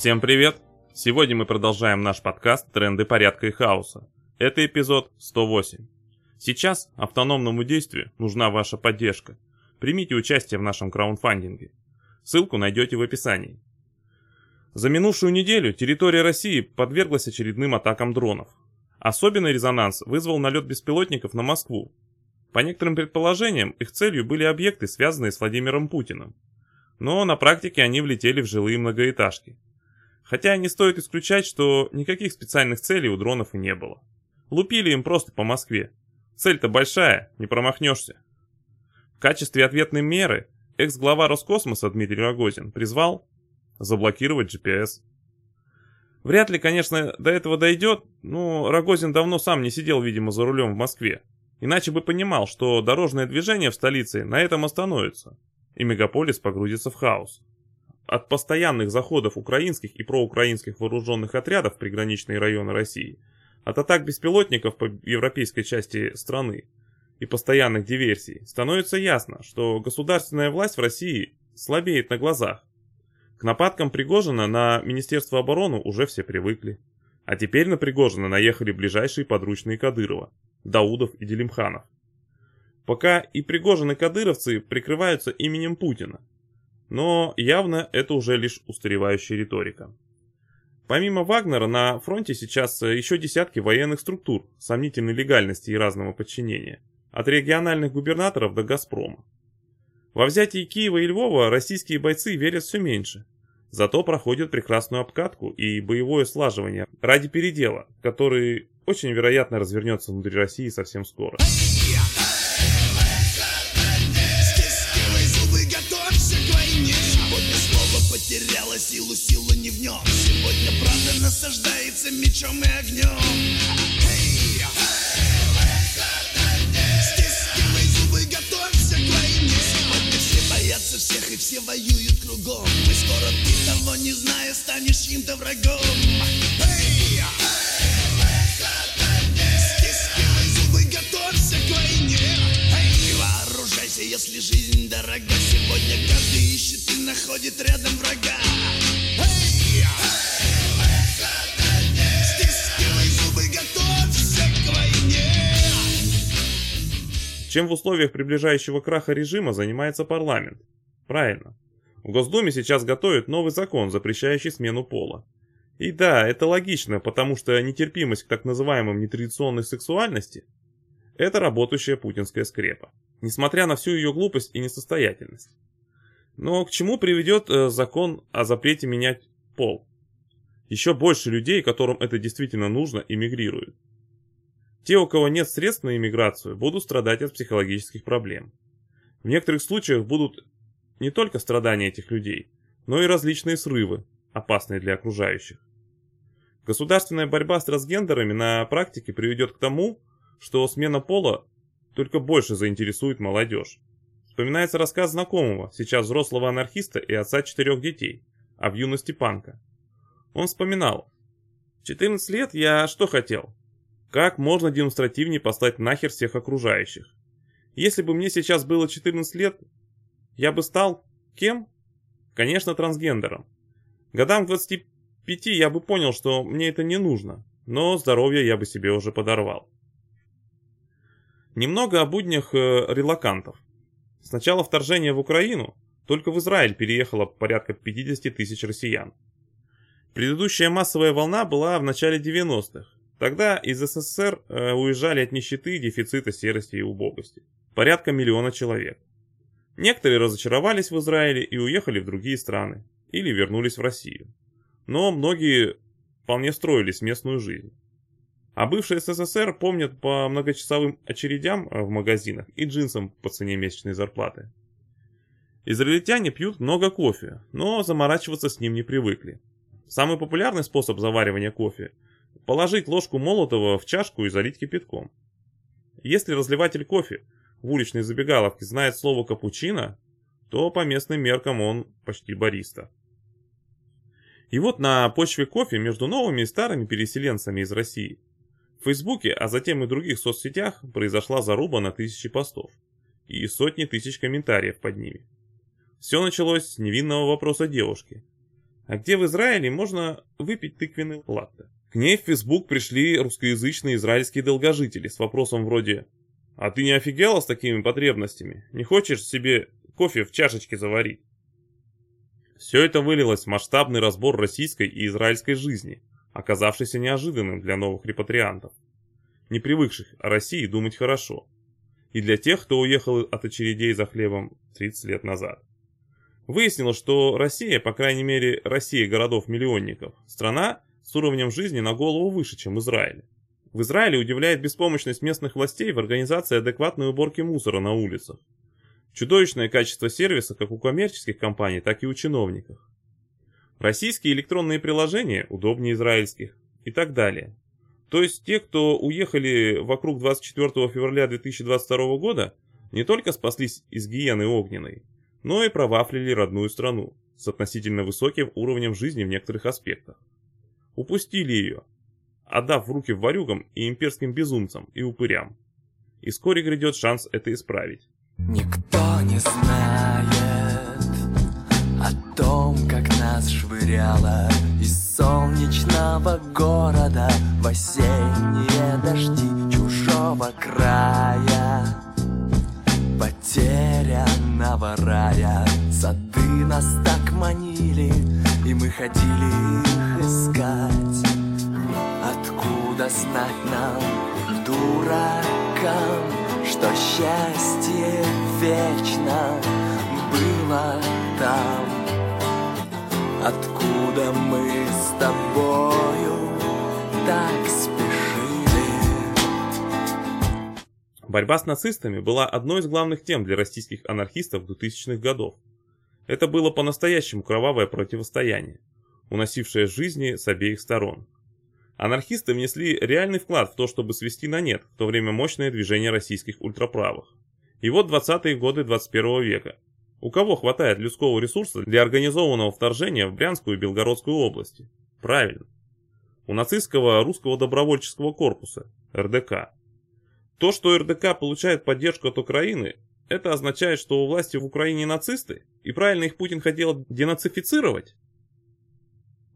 Всем привет! Сегодня мы продолжаем наш подкаст «Тренды порядка и хаоса». Это эпизод 108. Сейчас автономному действию нужна ваша поддержка. Примите участие в нашем краундфандинге. Ссылку найдете в описании. За минувшую неделю территория России подверглась очередным атакам дронов. Особенный резонанс вызвал налет беспилотников на Москву. По некоторым предположениям, их целью были объекты, связанные с Владимиром Путиным. Но на практике они влетели в жилые многоэтажки. Хотя не стоит исключать, что никаких специальных целей у дронов и не было. Лупили им просто по Москве. Цель-то большая, не промахнешься. В качестве ответной меры экс-глава Роскосмоса Дмитрий Рогозин призвал заблокировать GPS. Вряд ли, конечно, до этого дойдет, но Рогозин давно сам не сидел, видимо, за рулем в Москве. Иначе бы понимал, что дорожное движение в столице на этом остановится, и мегаполис погрузится в хаос. От постоянных заходов украинских и проукраинских вооруженных отрядов в приграничные районы России, от атак беспилотников по европейской части страны и постоянных диверсий, становится ясно, что государственная власть в России слабеет на глазах. К нападкам Пригожина на Министерство обороны уже все привыкли. А теперь на Пригожина наехали ближайшие подручные Кадырова, Даудов и Делимханов. Пока и Пригожин и кадыровцы прикрываются именем Путина, но явно это уже лишь устаревающая риторика. Помимо Вагнера на фронте сейчас э, еще десятки военных структур сомнительной легальности и разного подчинения, от региональных губернаторов до Газпрома. Во взятии Киева и Львова российские бойцы верят все меньше, зато проходят прекрасную обкатку и боевое слаживание ради передела, который очень вероятно развернется внутри России совсем скоро. потеряла силу, сила не в нем Сегодня правда насаждается мечом и огнем hey! Стискивай зубы, готовься к войне Сегодня все боятся всех и все воюют кругом Мы скоро, ты того не зная, станешь чьим-то врагом hey! Стискивай зубы, готовься к войне hey! Вооружайся, если жизнь дорога Сегодня каждый ищет и находит рядом врага Чем в условиях приближающего краха режима занимается парламент? Правильно. В Госдуме сейчас готовят новый закон, запрещающий смену пола. И да, это логично, потому что нетерпимость к так называемым нетрадиционной сексуальности – это работающая путинская скрепа, несмотря на всю ее глупость и несостоятельность. Но к чему приведет э, закон о запрете менять пол? Еще больше людей, которым это действительно нужно, эмигрируют. Те, у кого нет средств на иммиграцию, будут страдать от психологических проблем. В некоторых случаях будут не только страдания этих людей, но и различные срывы, опасные для окружающих. Государственная борьба с трансгендерами на практике приведет к тому, что смена пола только больше заинтересует молодежь. Вспоминается рассказ знакомого, сейчас взрослого анархиста и отца четырех детей, а в юности панка. Он вспоминал. В 14 лет я что хотел? Как можно демонстративнее послать нахер всех окружающих? Если бы мне сейчас было 14 лет, я бы стал кем? Конечно, трансгендером. Годам к 25 я бы понял, что мне это не нужно, но здоровье я бы себе уже подорвал. Немного о буднях э, релакантов. С начала вторжения в Украину только в Израиль переехало порядка 50 тысяч россиян. Предыдущая массовая волна была в начале 90-х. Тогда из СССР э, уезжали от нищеты, дефицита, серости и убогости. Порядка миллиона человек. Некоторые разочаровались в Израиле и уехали в другие страны. Или вернулись в Россию. Но многие вполне строились местную жизнь. А бывшие СССР помнят по многочасовым очередям в магазинах и джинсам по цене месячной зарплаты. Израильтяне пьют много кофе, но заморачиваться с ним не привыкли. Самый популярный способ заваривания кофе – положить ложку молотого в чашку и залить кипятком. Если разливатель кофе в уличной забегаловке знает слово «капучино», то по местным меркам он почти бариста. И вот на почве кофе между новыми и старыми переселенцами из России – в Фейсбуке, а затем и других соцсетях произошла заруба на тысячи постов и сотни тысяч комментариев под ними. Все началось с невинного вопроса девушки. а где в Израиле можно выпить тыквенный латте. К ней в Facebook пришли русскоязычные израильские долгожители с вопросом вроде «А ты не офигела с такими потребностями? Не хочешь себе кофе в чашечке заварить?» Все это вылилось в масштабный разбор российской и израильской жизни, оказавшийся неожиданным для новых репатриантов, не привыкших о России думать хорошо, и для тех, кто уехал от очередей за хлебом 30 лет назад. Выяснилось, что Россия, по крайней мере Россия городов-миллионников, страна с уровнем жизни на голову выше, чем Израиль. В Израиле удивляет беспомощность местных властей в организации адекватной уборки мусора на улицах, Чудовищное качество сервиса как у коммерческих компаний, так и у чиновников. Российские электронные приложения удобнее израильских и так далее. То есть те, кто уехали вокруг 24 февраля 2022 года, не только спаслись из гиены огненной, но и провафлили родную страну с относительно высоким уровнем жизни в некоторых аспектах. Упустили ее, отдав в руки варюгам и имперским безумцам и упырям. И вскоре грядет шанс это исправить. Никто не знает о том, как нас швыряло из солнечного города в осенние дожди чужого края. Потерянного рая Сады нас так манили И мы ходили их искать Откуда знать нам, дуракам что счастье вечно было там, откуда мы с тобою так спешили. Борьба с нацистами была одной из главных тем для российских анархистов 2000-х годов. Это было по-настоящему кровавое противостояние, уносившее жизни с обеих сторон. Анархисты внесли реальный вклад в то, чтобы свести на нет в то время мощное движение российских ультраправых. И вот 20-е годы 21 века. У кого хватает людского ресурса для организованного вторжения в Брянскую и Белгородскую области? Правильно. У нацистского русского добровольческого корпуса, РДК. То, что РДК получает поддержку от Украины, это означает, что у власти в Украине нацисты, и правильно их Путин хотел денацифицировать?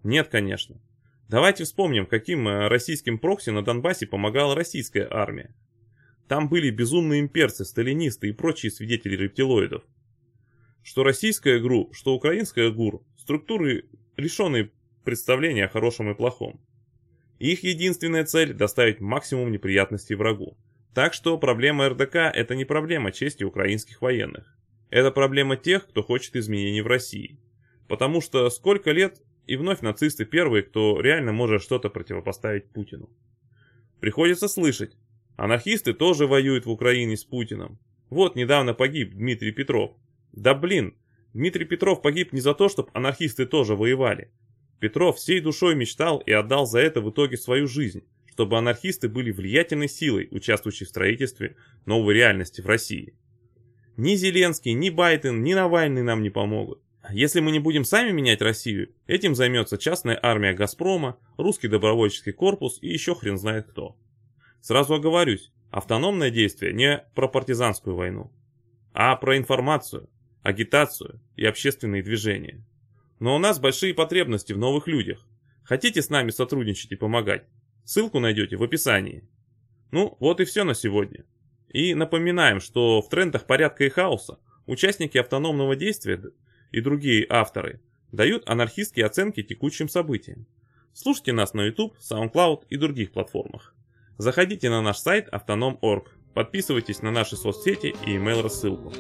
Нет, конечно. Давайте вспомним, каким э, российским прокси на Донбассе помогала российская армия. Там были безумные имперцы, сталинисты и прочие свидетели рептилоидов. Что российская ГРУ, что украинская ГУР – структуры, лишенные представления о хорошем и плохом. Их единственная цель – доставить максимум неприятностей врагу. Так что проблема РДК – это не проблема чести украинских военных. Это проблема тех, кто хочет изменений в России. Потому что сколько лет и вновь нацисты первые, кто реально может что-то противопоставить Путину. Приходится слышать, анархисты тоже воюют в Украине с Путиным. Вот недавно погиб Дмитрий Петров. Да блин, Дмитрий Петров погиб не за то, чтобы анархисты тоже воевали. Петров всей душой мечтал и отдал за это в итоге свою жизнь, чтобы анархисты были влиятельной силой, участвующей в строительстве новой реальности в России. Ни Зеленский, ни Байден, ни Навальный нам не помогут. Если мы не будем сами менять Россию, этим займется частная армия Газпрома, русский добровольческий корпус и еще хрен знает кто. Сразу оговорюсь, автономное действие не про партизанскую войну, а про информацию, агитацию и общественные движения. Но у нас большие потребности в новых людях. Хотите с нами сотрудничать и помогать? Ссылку найдете в описании. Ну, вот и все на сегодня. И напоминаем, что в трендах порядка и хаоса участники автономного действия и другие авторы дают анархистские оценки текущим событиям. Слушайте нас на YouTube, SoundCloud и других платформах. Заходите на наш сайт autonom.org, подписывайтесь на наши соцсети и email рассылку.